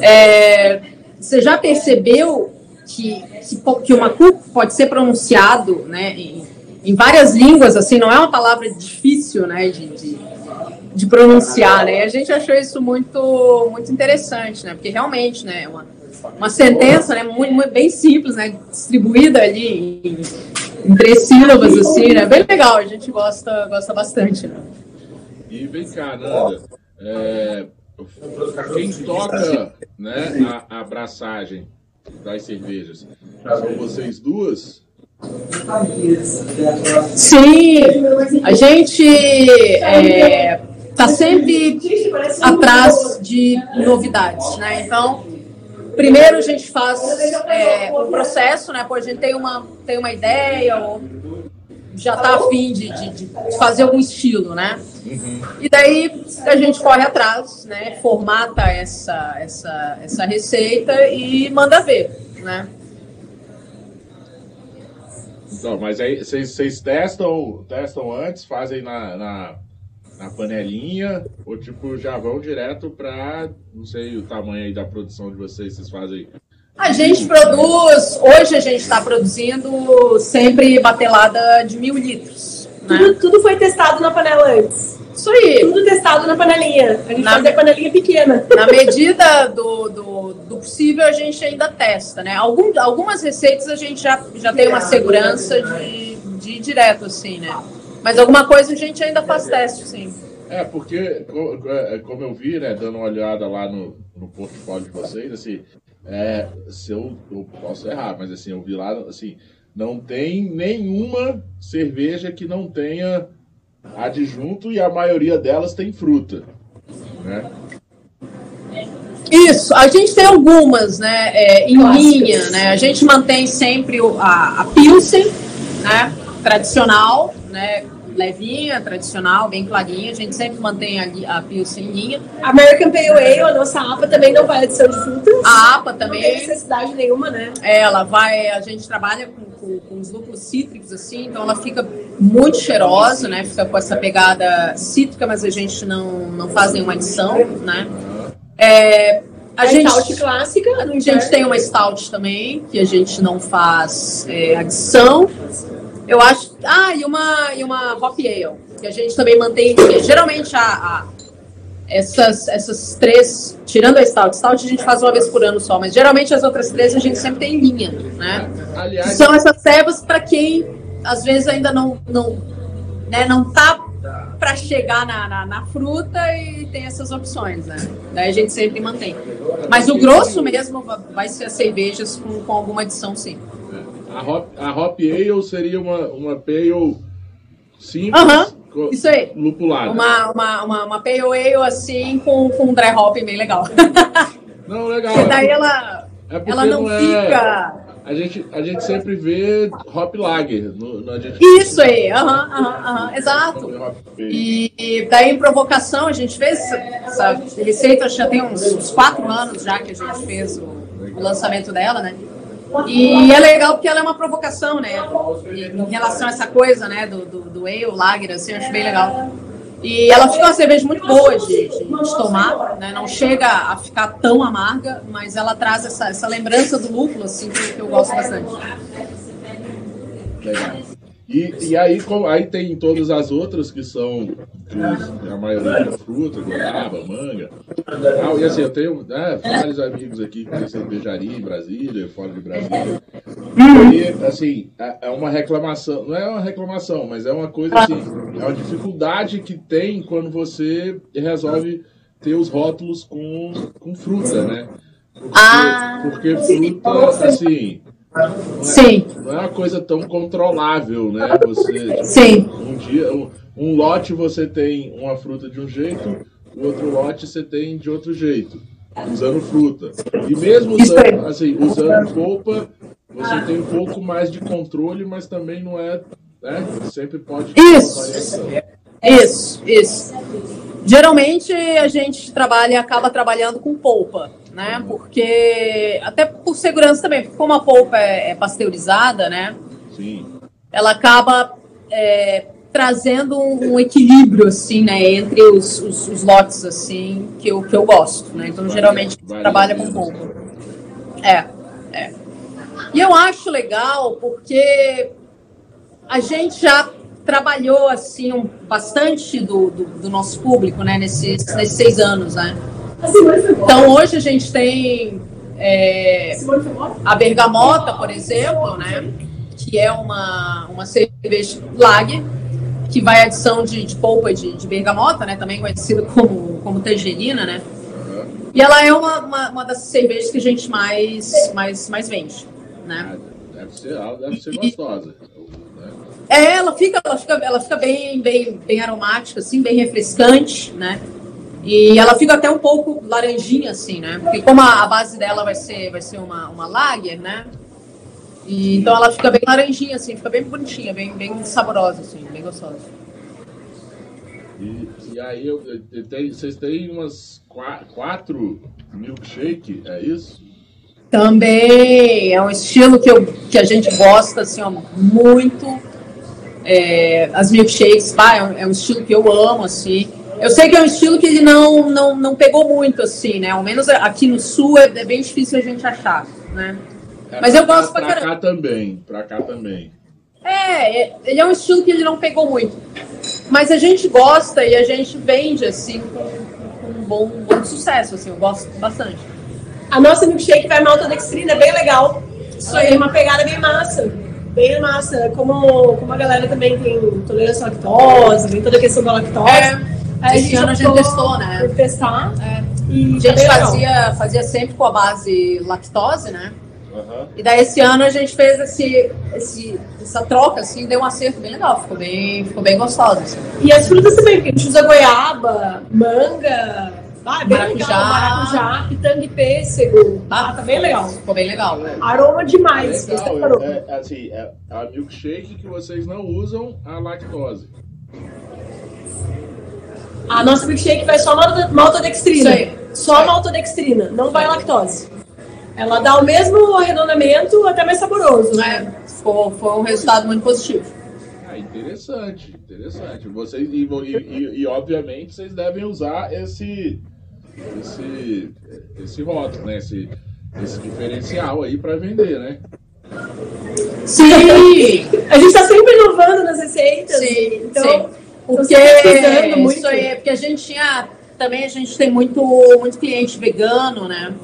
é, você já percebeu que, que, que o macuco pode ser pronunciado, né, em, em, várias línguas, assim, não é uma palavra difícil, né, de, de, de pronunciar, né, e a gente achou isso muito, muito interessante, né, porque realmente, né, é uma, uma sentença, né, muito, muito, bem simples, né, distribuída ali em em três sílabas, assim, né? Bem legal, a gente gosta, gosta bastante, né? E vem cá, Nanda, é, quem toca né, a, a abraçagem das cervejas? São vocês duas? Sim, a gente é, tá sempre atrás de novidades, né? Então, Primeiro a gente faz é, um processo, né? Pô, a gente tem uma, tem uma ideia, ou já tá afim de, de, de fazer algum estilo, né? E daí a gente corre atrás, né? Formata essa, essa, essa receita e manda ver, né? Então, mas aí vocês, vocês testam, testam antes, fazem na, na, na panelinha, ou tipo, já vão direto para não sei o tamanho aí da produção de vocês, vocês fazem. A gente produz, hoje a gente está produzindo sempre batelada de mil litros. Né? Tudo, tudo foi testado na panela antes. Isso aí. Tudo testado na panelinha. A gente Na- fazia panelinha pequena. Na medida do, do, do possível, a gente ainda testa, né? Algum, algumas receitas a gente já, já tem uma segurança de, de ir direto, assim, né? Mas alguma coisa a gente ainda faz teste, sim. É, porque, é, como eu vi, né, dando uma olhada lá no, no portfólio de vocês, assim, é, se eu, eu posso errar, mas assim, eu vi lá, assim, não tem nenhuma cerveja que não tenha adjunto e a maioria delas tem fruta, né? Isso, a gente tem algumas, né, é, em Clássicas. linha, né? A gente mantém sempre o- a, a Pilsen, né, tradicional, né, levinha, tradicional, bem clarinha. A gente sempre mantém a, a Pilsen em linha. American Pale Ale, a nossa APA também não vai adição de frutas. A APA Não tem também, necessidade nenhuma, né? ela vai, a gente trabalha com, com, com os lúpulos cítricos, assim, então ela fica muito cheirosa, né, fica com essa pegada cítrica, mas a gente não, não faz nenhuma adição, né. É, a, A, gente... stout clássica, A gente tem uma stout também, que a gente não faz é, adição. Eu acho. Ah, e uma, e uma Hop Ale, que a gente também mantém. Geralmente, a, a- essas, essas três, tirando a stout, stout a gente faz uma vez por ano só, mas geralmente as outras três a gente sempre tem em linha, né? Aliás, São essas cevas para quem às vezes ainda não não, né, não tá para chegar na, na, na fruta e tem essas opções, né? Daí a gente sempre mantém. Mas o grosso mesmo va- vai ser as cervejas com, com alguma adição, sim. A Hop, a Hop Ale seria uma, uma pale simples, Aham, co- Isso aí. lupulada. Uma, uma, uma, uma pale ale assim com, com um dry hop bem legal. Não, legal. Porque daí ela, é porque ela não é- fica. A gente, a gente sempre vê Hop Lager. No, no, a gente Isso aí, aham, aham, aham, exato. E, e daí em provocação, a gente fez essa, essa receita, acho que já tem uns, uns quatro anos já que a gente fez o, o lançamento dela, né? E é legal porque ela é uma provocação, né? Em relação a essa coisa, né? Do, do, do ale, lager, assim, eu acho bem legal. E ela fica uma cerveja muito boa de, de tomar, né? Não chega a ficar tão amarga, mas ela traz essa, essa lembrança do lúpulo, assim, que, que eu gosto bastante. Legal. E, e aí, com- aí tem todas as outras que são que a maioria é fruta, goiaba, manga. Ah, e assim, eu tenho né, vários amigos aqui que têm cervejaria em Brasília, fora de Brasília. E assim, é é uma reclamação, não é uma reclamação, mas é uma coisa assim, é uma dificuldade que tem quando você resolve ter os rótulos com, com fruta, né? Porque, Ah, porque fruta, assim, Sim, não é uma coisa tão controlável, né? Você, sim. um dia, um, um lote você tem uma fruta de um jeito, o outro lote você tem de outro jeito, usando fruta. E mesmo usando, assim, usando polpa, você tem um pouco mais de controle, mas também não é, né? Sempre pode Isso. Isso, isso. Geralmente a gente trabalha, acaba trabalhando com polpa, né? Porque até por segurança também, porque como a polpa é, é pasteurizada, né? Sim. Ela acaba é, trazendo um, um equilíbrio assim, né? Entre os, os, os lotes assim que eu, que eu gosto, né? Então geralmente a gente Varia trabalha com polpa. É, é. E eu acho legal porque a gente já trabalhou assim um, bastante do, do, do nosso público, né, nesses, nesses seis anos, né? Então hoje a gente tem é, A bergamota, por exemplo, né, que é uma, uma cerveja lager que vai adição de, de polpa de, de bergamota, né, também conhecida como, como tangerina, né? Aham. E ela é uma, uma, uma das cervejas que a gente mais, mais, mais vende, né? Ah, Deve ser, deve ser gostosa. É, ela fica, ela fica, ela fica bem, bem, bem aromática, assim, bem refrescante, né? E ela fica até um pouco laranjinha, assim, né? Porque como a, a base dela vai ser, vai ser uma, uma lager, né? E, então ela fica bem laranjinha, assim, fica bem bonitinha, bem, bem saborosa, assim, bem gostosa. E, e aí eu, eu tenho- vocês têm umas qua- quatro milkshake, é isso? Também é um estilo que, eu, que a gente gosta, assim, ó, muito. É, as milkshakes, pá, é, um, é um estilo que eu amo, assim. Eu sei que é um estilo que ele não, não, não pegou muito, assim, né? Ao menos aqui no sul é, é bem difícil a gente achar, né? É, Mas eu gosto pra pra caramba. cá também, pra cá também. É, é- ele é um estilo que ele não pegou muito. Mas a gente gosta e a gente vende, assim, com, com um bom, bom sucesso, assim, eu gosto bastante. A nossa milkshake vai maltodextrina, é bem legal. Isso aí. Tem uma pegada bem massa. Bem massa. Como, como a galera também tem tolerância à lactose, tem toda a questão da lactose. É, Aí esse ano a gente testou, né? Testar. É. E A gente legal. fazia, fazia sempre com a base lactose, né? Aham. E daí esse ano a gente fez esse, esse, essa troca, assim, deu um acerto bem legal, ficou bem, ficou bem gostoso. Assim. E as frutas também, porque a gente usa goiaba, manga, ah, é bem Maracujá. legal, maracujá, pitanga e pêssego. Ah, tá bem legal. Ficou bem legal. né? Aroma demais. Legal, gostei do aroma. é, é assim, é a milkshake que vocês não usam a lactose. A nossa milkshake vai só malto- maltodextrina. Isso aí. Só maltodextrina, não vai lactose. Ela dá o mesmo arredondamento, até mais saboroso. né? Ficou, foi um resultado muito positivo. Ah, interessante, interessante. Vocês, e, e, e- obviamente vocês devem usar esse, esse, esse rótulo, né? Esse, esse diferencial aí para vender, né? Sim! A gente tá sempre inovando nas receitas. Sim, então, sim. Porque pesquisando muito. isso aí, é porque a gente tinha também a gente tem muito muito cliente vegano, né?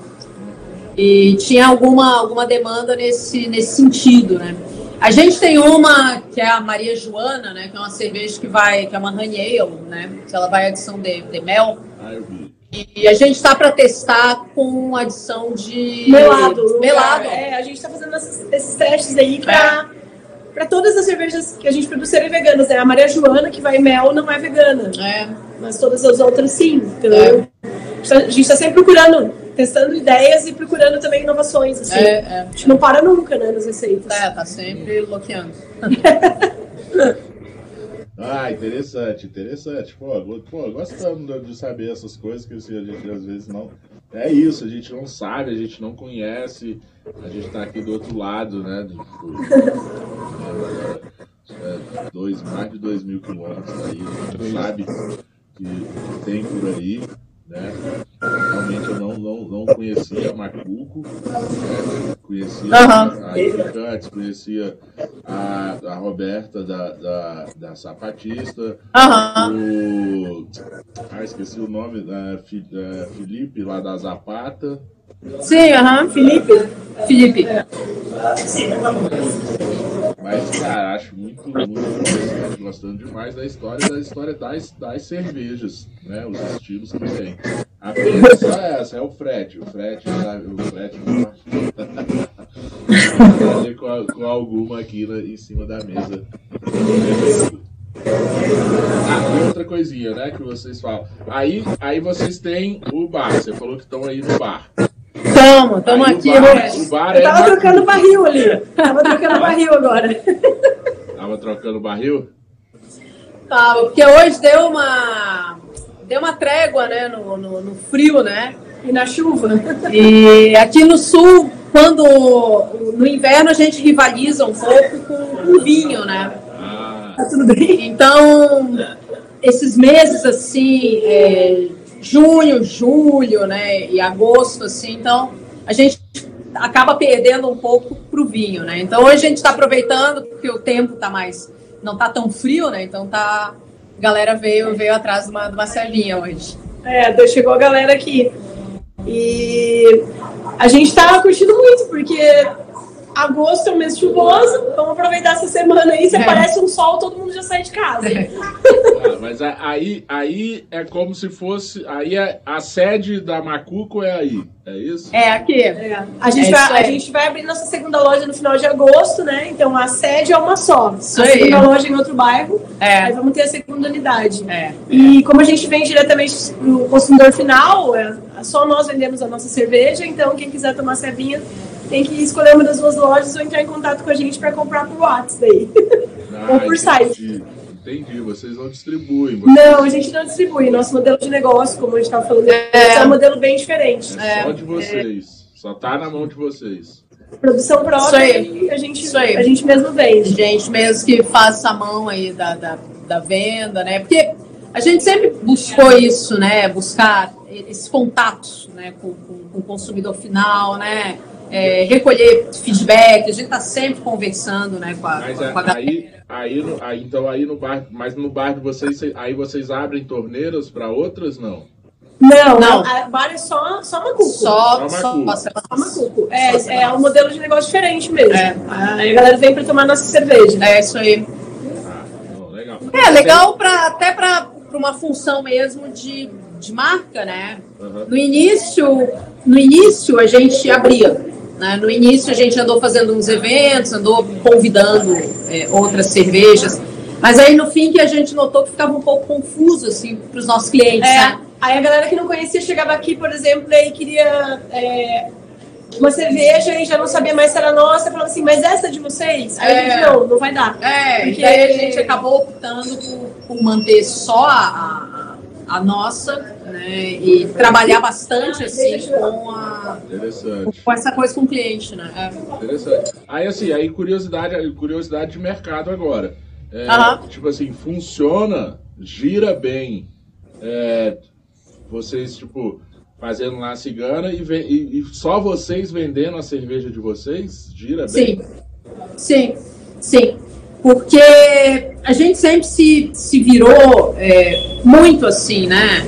E tinha alguma alguma demanda nesse nesse sentido, né? A gente tem uma que é a Maria Joana, né? Que é uma cerveja que vai que é uma honey ale, né? Que ela vai adição de, de mel. Ah, eu vi. E a gente está para testar com adição de melado. melado. É, a gente tá fazendo esses, esses testes aí pra, pra todas as cervejas que a gente produz serem veganas. Né? A Maria Joana, que vai mel, não é vegana. É. Mas todas as outras sim. Então, É. a gente tá sempre procurando, testando ideias e procurando também inovações. Assim. É, é. A gente não para nunca, né, nas receitas. É, tá sempre bloqueando. Ah, interessante, interessante. Pô, pô gostando de saber essas coisas que assim, a gente às vezes não. É isso, a gente não sabe, a gente não conhece, a gente tá aqui do outro lado, né? Do, do- dois, mais de dois mil quilômetros aí, a gente sabe que tem por aí, né? Realmente eu não, não, não conhecia Macuco, né? conhecia Aham. a Erika antes, conhecia a, a Roberta da, da, da Sapatista, Aham. o. Ah, esqueci o nome, da Fi- da Felipe lá da Zapata. Sim, aham. Felipe. Felipe. Mas, cara, acho muito, muito interessante, gostando demais da história da história das, das cervejas, né? Os estilos que tem. A é só essa, é o frete. O frete, tá- o ali com, com alguma aqui na- em cima da mesa. Ah, e outra coisinha, né, que vocês falam. Aí, aí vocês têm o bar, você falou que estão aí no bar. Tamo, tamo Aí aqui. bar- bar Eu é tava Macuco. trocando barril ali. Tava trocando barril agora. Tava trocando barril? Tá, porque hoje deu uma. Deu uma trégua, né, no, no, no frio, né? E na chuva. E aqui no sul, quando. No inverno a gente rivaliza um pouco com o vinho, né? Ah, Tá tudo bem? Então, esses meses assim, é, junho, julho, né, e agosto, assim, então a gente acaba perdendo um pouco pro vinho, né? Então hoje a gente está aproveitando porque o tempo tá mais, não tá tão frio, né? Então tá, a galera veio veio atrás de uma, de uma cervinha hoje. É, chegou a galera aqui. E a gente tá curtindo muito, porque agosto é um mês chuvoso. Vamos aproveitar essa semana aí. Se É. aparece um sol, todo mundo já sai de casa. ah, mas aí, aí é como se fosse. Aí é, a sede da Macuco é aí, é isso? É aqui. É. A, gente É isso vai, a aí. gente vai abrir nossa segunda loja no final de agosto, né? Então a sede é uma só. Isso a aí. segunda loja em outro bairro. Aí É. vamos ter a segunda unidade. É. E como a gente vende diretamente pro consumidor final, é, só nós vendemos a nossa cerveja, então quem quiser tomar cervinha tem que escolher uma das duas lojas ou entrar em contato com a gente para comprar por WhatsApp Ah, ou por site. entendi. Entendi, vocês não distribuem. vocês- Não, a gente não distribui. Nosso modelo de negócio, como a gente estava falando, é, um modelo bem diferente. É só de vocês. Só tá na mão de vocês. Produção própria aí. a gente, Isso aí. a gente mesmo vende. gente mesmo que faz essa mão aí da, da, da venda, né? Porque a gente sempre buscou isso, né? Buscar esses contatos né? com, com, com o consumidor final, né? É, recolher feedback, a gente está sempre conversando né, com a, Mas com a galera. aí, aí, no- aí, então aí no bar, mas no bar de vocês, cê- aí vocês abrem torneiras para outras, não? Não, Não. a bar é só, só macuco. Só, Só só, Macu. só, Só macuco. É, é um modelo de negócio diferente mesmo. É. Aí a galera vem para tomar nossa cerveja. É isso aí. Ah, não, legal. É legal pra, até para uma função mesmo de, de marca, né? Aham. No início, no início a gente abria. Né? No início a gente andou fazendo uns eventos, andou convidando é, outras cervejas. Mas aí no fim que a gente notou que ficava um pouco confuso assim para os nossos clientes, É, né? aí a galera que não conhecia chegava aqui, por exemplo, e queria é, uma cerveja e já não sabia mais se era nossa, falava assim, mas essa é de vocês? Aí a É. gente, não, não vai dar. É, Porque- e daí a gente acabou optando por, por manter só a, a, a nossa, né? E trabalhar bastante assim com, a, com essa coisa com o cliente, né? É. Interessante. Aí assim, aí curiosidade, curiosidade de mercado agora. É. Tipo assim, funciona, gira bem. É, vocês, tipo, fazendo lá a cigana e, e- e só vocês vendendo a cerveja de vocês, gira bem. Sim, sim, sim. Porque a gente sempre se, se virou é, muito assim, né?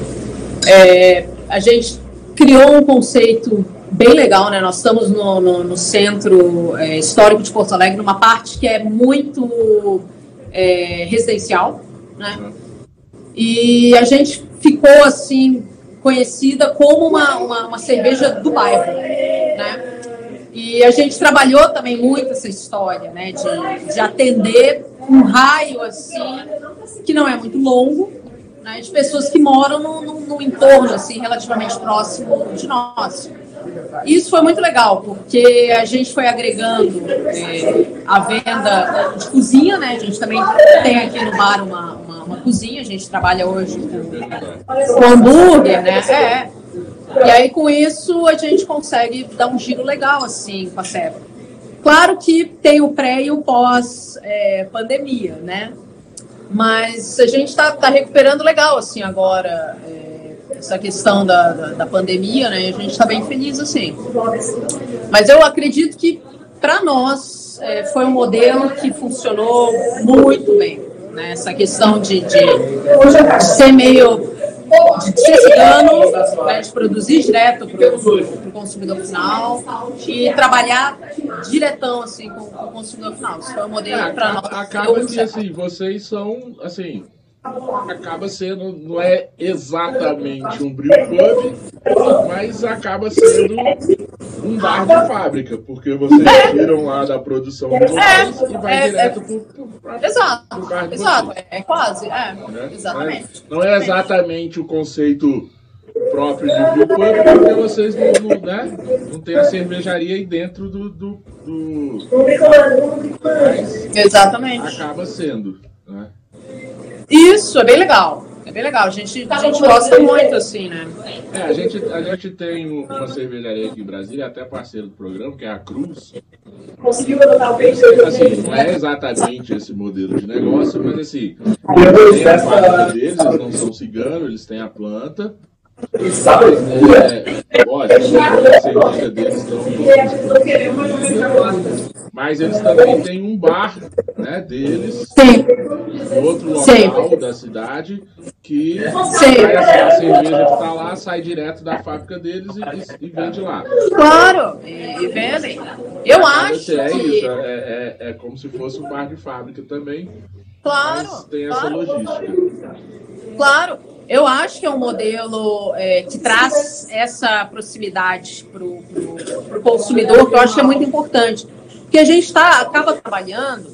É, a gente criou um conceito bem legal, né? Nós estamos no, no, no centro é, histórico de Porto Alegre, numa parte que é muito é, residencial, né? E a gente ficou assim conhecida como uma, uma, uma cerveja do bairro, né? E a gente trabalhou também muito essa história, né, de, de atender um raio assim que não é muito longo, né, de pessoas que moram no, no, no entorno assim relativamente próximo de nós. Isso foi muito legal, porque a gente foi agregando é, a venda de cozinha, né? A gente também tem aqui no bar uma, uma, uma cozinha, a gente trabalha hoje com, com hambúrguer, né? É. E aí, com isso, a gente consegue dar um giro legal, assim, com a SEB. Claro que tem o pré e o pós-pandemia, né? Mas a gente está tá recuperando legal, assim, agora, é, essa questão da, da, da pandemia, né? A gente está bem feliz, assim. Mas eu acredito que, para nós, é, foi um modelo que funcionou muito bem. Né? Essa questão de, de, ser meio cigano, né, de produzir direto para o consumidor final e trabalhar diretão assim com, com o consumidor final. Isso foi um modelo É, para nós. acaba, muito que assim, vocês são assim. Acaba sendo, não é exatamente um brew pub, mas acaba sendo um bar de fábrica, porque vocês tiram lá da produção de vocês e vai é, direto pro, pro, pra- Exato, pro bar de exato, vocês. é, é quase, é, né? exatamente. Não é, não é exatamente o conceito próprio de brew pub, porque vocês não, não, né? não tem a cervejaria aí dentro do, do, do mas Exatamente. acaba sendo, né? Isso, é bem legal. É bem legal. A gente, a gente gosta muito, assim, né? É, a gente, a gente tem um- uma cervejaria aqui em Brasília, até parceiro do programa, que é a Cruz. Conseguiu adotar o peixe? Assim, não é exatamente esse modelo de negócio, mas assim, tem a fábrica deles, eles não são ciganos, eles têm a planta. É, lógico, a cerveja deles estão mas eles também têm um bar né, deles Sim, em outro Sim. local da cidade que Sim. a, cerveja que está lá sai direto da fábrica deles e, e- e vende lá. claro. E, vendem. Eu acho é isso, que. é, é, é como se fosse um bar de fábrica também, Claro. mas tem essa claro. logística. Claro, eu acho que é um modelo é, que traz essa proximidade para o consumidor, que eu acho que é muito importante. Porque a gente tá, acaba trabalhando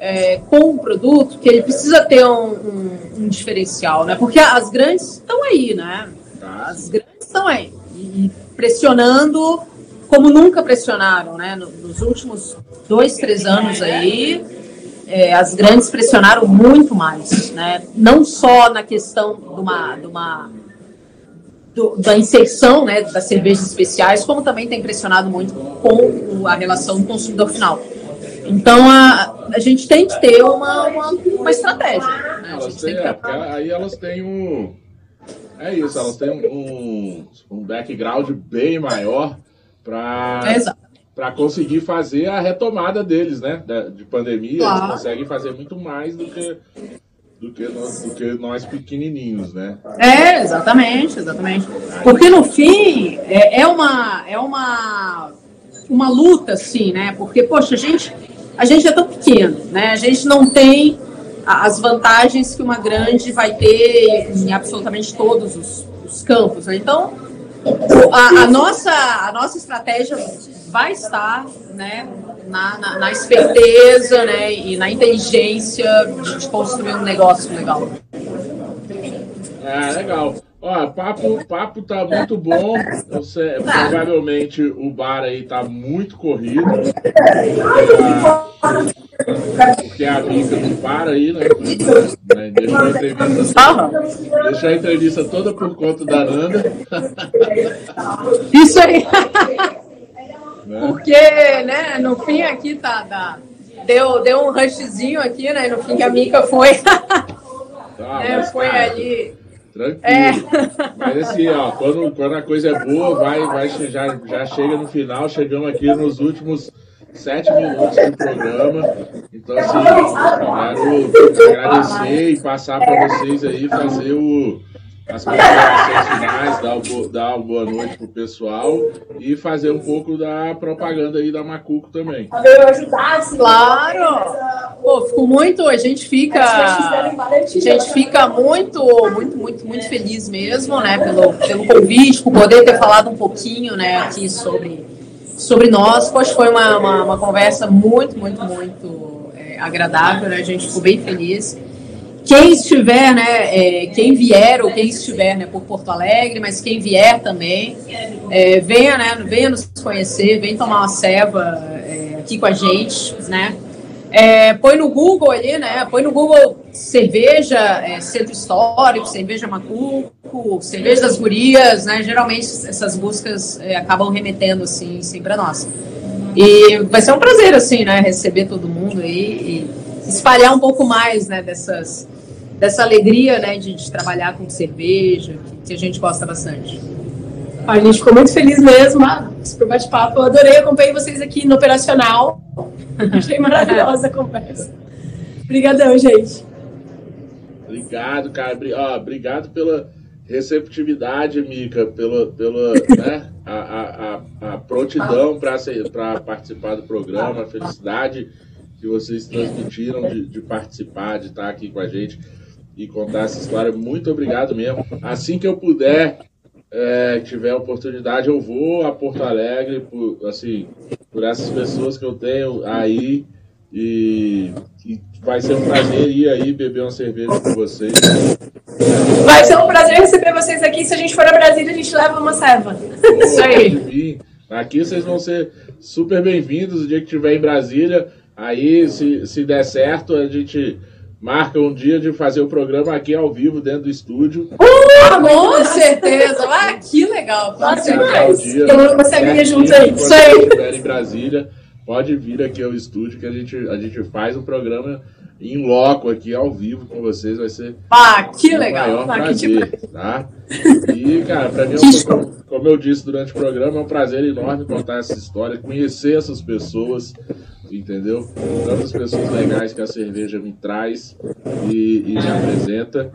é, com um produto que ele precisa ter um, um- um diferencial, né? Porque as grandes estão aí, né? As grandes estão aí. E pressionando como nunca pressionaram, né? Nos últimos dois, três anos aí, é, as grandes pressionaram muito mais, né? Não só na questão de uma, de uma do, da inserção né, das cervejas especiais, como também tem pressionado muito com a relação do consumidor final. Então a, a gente tem que ter uma, uma, uma estratégia. Né? Elas têm, que... é, aí elas têm um. É isso, elas têm um, um background bem maior para para conseguir fazer a retomada deles, né? De pandemia, claro. eles conseguem fazer muito mais do que do que nós, do que nós pequenininhos, né? É, exatamente, exatamente. Porque no fim é, é uma é uma uma luta, assim, né? Porque poxa, a gente a gente é tão pequeno, né? A gente não tem as vantagens que uma grande vai ter em absolutamente todos os, os campos. Né? Então a, a, nossa, a nossa estratégia vai estar né, na, na, na esperteza né, e na inteligência de construir um negócio legal. É, legal. Ó, papo, papo tá muito bom. Você, provavelmente o bar aí tá muito corrido. Porque a amiga não para aí, né? Deixa a entrevista, toda, deixa a entrevista toda por conta da Nanda. Isso aí. Né? Porque, né, no fim aqui tá, tá, deu, deu um rushzinho aqui, né? No fim a Mica foi. Tá, é, foi cara, ali. Tranquilo. É. Mas assim, ó, quando, quando a coisa é boa, vai, vai, já, já chega no final, chegamos aqui nos últimos sete minutos do programa. Então, assim, quero agradecer e passar para vocês aí, fazer o as considerações finais, dar, o, dar uma boa noite pro pessoal e fazer um pouco da propaganda aí da Macuco também. Claro! Pô, fico muito, a gente fica, a gente fica muito, muito, muito, muito feliz mesmo, né, pelo, pelo convite, por poder ter falado um pouquinho, né, aqui sobre, sobre nós. Poxa, foi uma, uma, uma conversa muito, muito, muito é, agradável, né, a gente ficou bem feliz quem estiver, né, é, quem vier ou quem estiver né, por Porto Alegre, mas quem vier também, é, venha, né, venha nos conhecer, venha tomar uma ceva é, aqui com a gente, né. É, põe no Google ali, né? Põe no Google cerveja, é, centro histórico, cerveja macuco, cerveja das gurias, né? Geralmente essas buscas é, acabam remetendo assim, sim para nós. E vai ser um prazer assim, né? Receber todo mundo aí e espalhar um pouco mais, né? Dessas dessa alegria né, de, de trabalhar com cerveja, que, que, a gente gosta bastante. A gente ficou muito feliz mesmo, ah, super bate-papo. Eu adorei, acompanhei vocês aqui no Operacional. Achei maravilhosa a conversa. Obrigadão, gente. Obrigado, cara. Ó, obrigado pela receptividade, Mica, pela, pela né, a, a, a, a prontidão para participar do programa, a felicidade que vocês transmitiram de, de participar, de estar aqui com a gente e contar essa história. Muito obrigado mesmo. Assim que eu puder, é, tiver oportunidade, eu vou a Porto Alegre por, assim, por essas pessoas que eu tenho aí. E, e vai ser um prazer ir aí beber uma cerveja com vocês. Vai ser um prazer receber vocês aqui. Se a gente for a Brasília, a gente leva uma serva. Isso aí. Aqui vocês vão ser super bem-vindos o dia que estiver em Brasília. Aí, se, se der certo, a gente marca um dia de fazer o programa aqui ao vivo dentro do estúdio. Uh, com certeza! Ah, que legal! Com certeza. Eu uma ceguinha junto aí. Isso aí. em Brasília, pode vir aqui ao estúdio que a gente, a gente faz um programa em loco aqui ao vivo com vocês. Vai ser ah, que um legal. maior ah, prazer, que tá? E, cara, pra mim, é um, como eu disse durante o programa, é um prazer enorme contar essa história, conhecer essas pessoas, entendeu? Tantas pessoas legais que a cerveja me traz e, e me apresenta.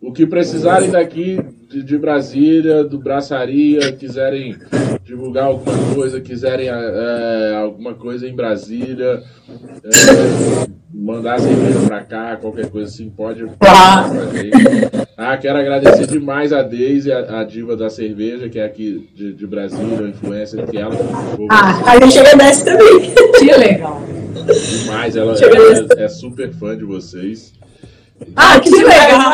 O que precisarem daqui de, de, Brasília, do Braçaria, quiserem divulgar alguma coisa, quiserem é, alguma coisa em Brasília, é, mandar cerveja pra cá, qualquer coisa assim, pode gente. Ah, quero agradecer demais a Deise, a, a, diva da cerveja, que é aqui de, de Brasília, a influência que ela. Ah, a gente agradece também. Que legal. Demais, ela, ela é, é super fã de vocês. Ah, que, que legal!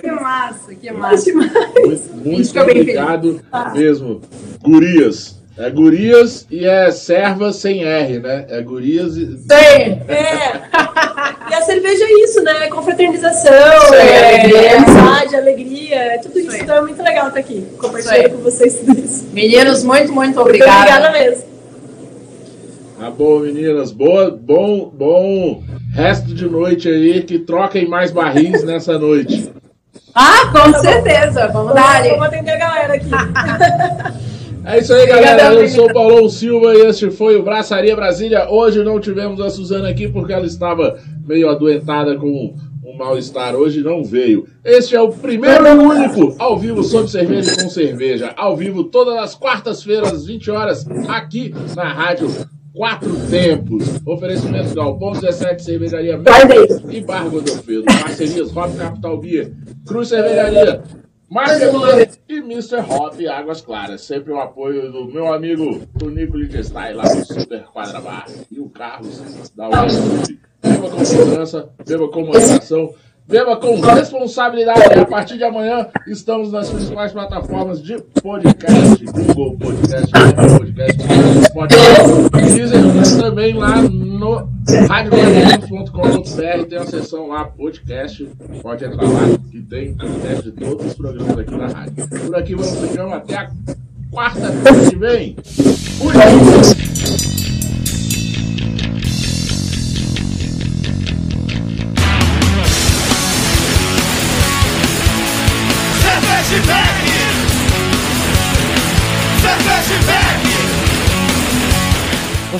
que massa, que massa. Muito, muito obrigado ah. mesmo. Gurias, É gurias e é servas sem R, né? É gurias e. Sim. É. E a cerveja é isso, né? Confraternização, Sim. é, amizade, alegria, é tudo isso. Sim. Então é muito legal estar aqui, compartilhando com vocês tudo isso. Meninos, muito, muito Muito obrigada. obrigada mesmo. Tá bom, meninas. Boa, bom, bom resto de noite aí. Que troquem mais barris nessa noite. Ah, com certeza. Vamos dar ali. Vamos atender a galera aqui. É isso aí, galera. Eu sou o Paulão Silva e este foi o Braçaria Brasília. Hoje não tivemos a Suzana aqui porque ela estava meio adoentada com um mal-estar. Hoje não veio. Este é o primeiro e único ao vivo sobre cerveja e com cerveja. Ao vivo todas as quartas-feiras, às 20 horas, aqui na Rádio Quatro Tempos. Oferecimento Galpão 17 Cervejaria Média e Bar Godofredo. Parcerias Hop Capital Beer, Cruz Cervejaria, Beer e Mr. Hop Águas Claras. Sempre o apoio do meu amigo Tonico Lichtenstein lá no Super Quadra Bar. E o Carlos da Westwood. Beba com segurança, beba com moderação. Beba com responsabilidade. A partir de amanhã estamos nas principais plataformas de podcast. Google Podcast, Apple Podcast, Spotify. Deezer, também lá no radioguardiões.com.br tem uma seção lá, podcast. Pode entrar lá que tem podcast de todos os programas aqui na rádio. Por aqui vamos ficando até a quarta-feira que vem. Fui!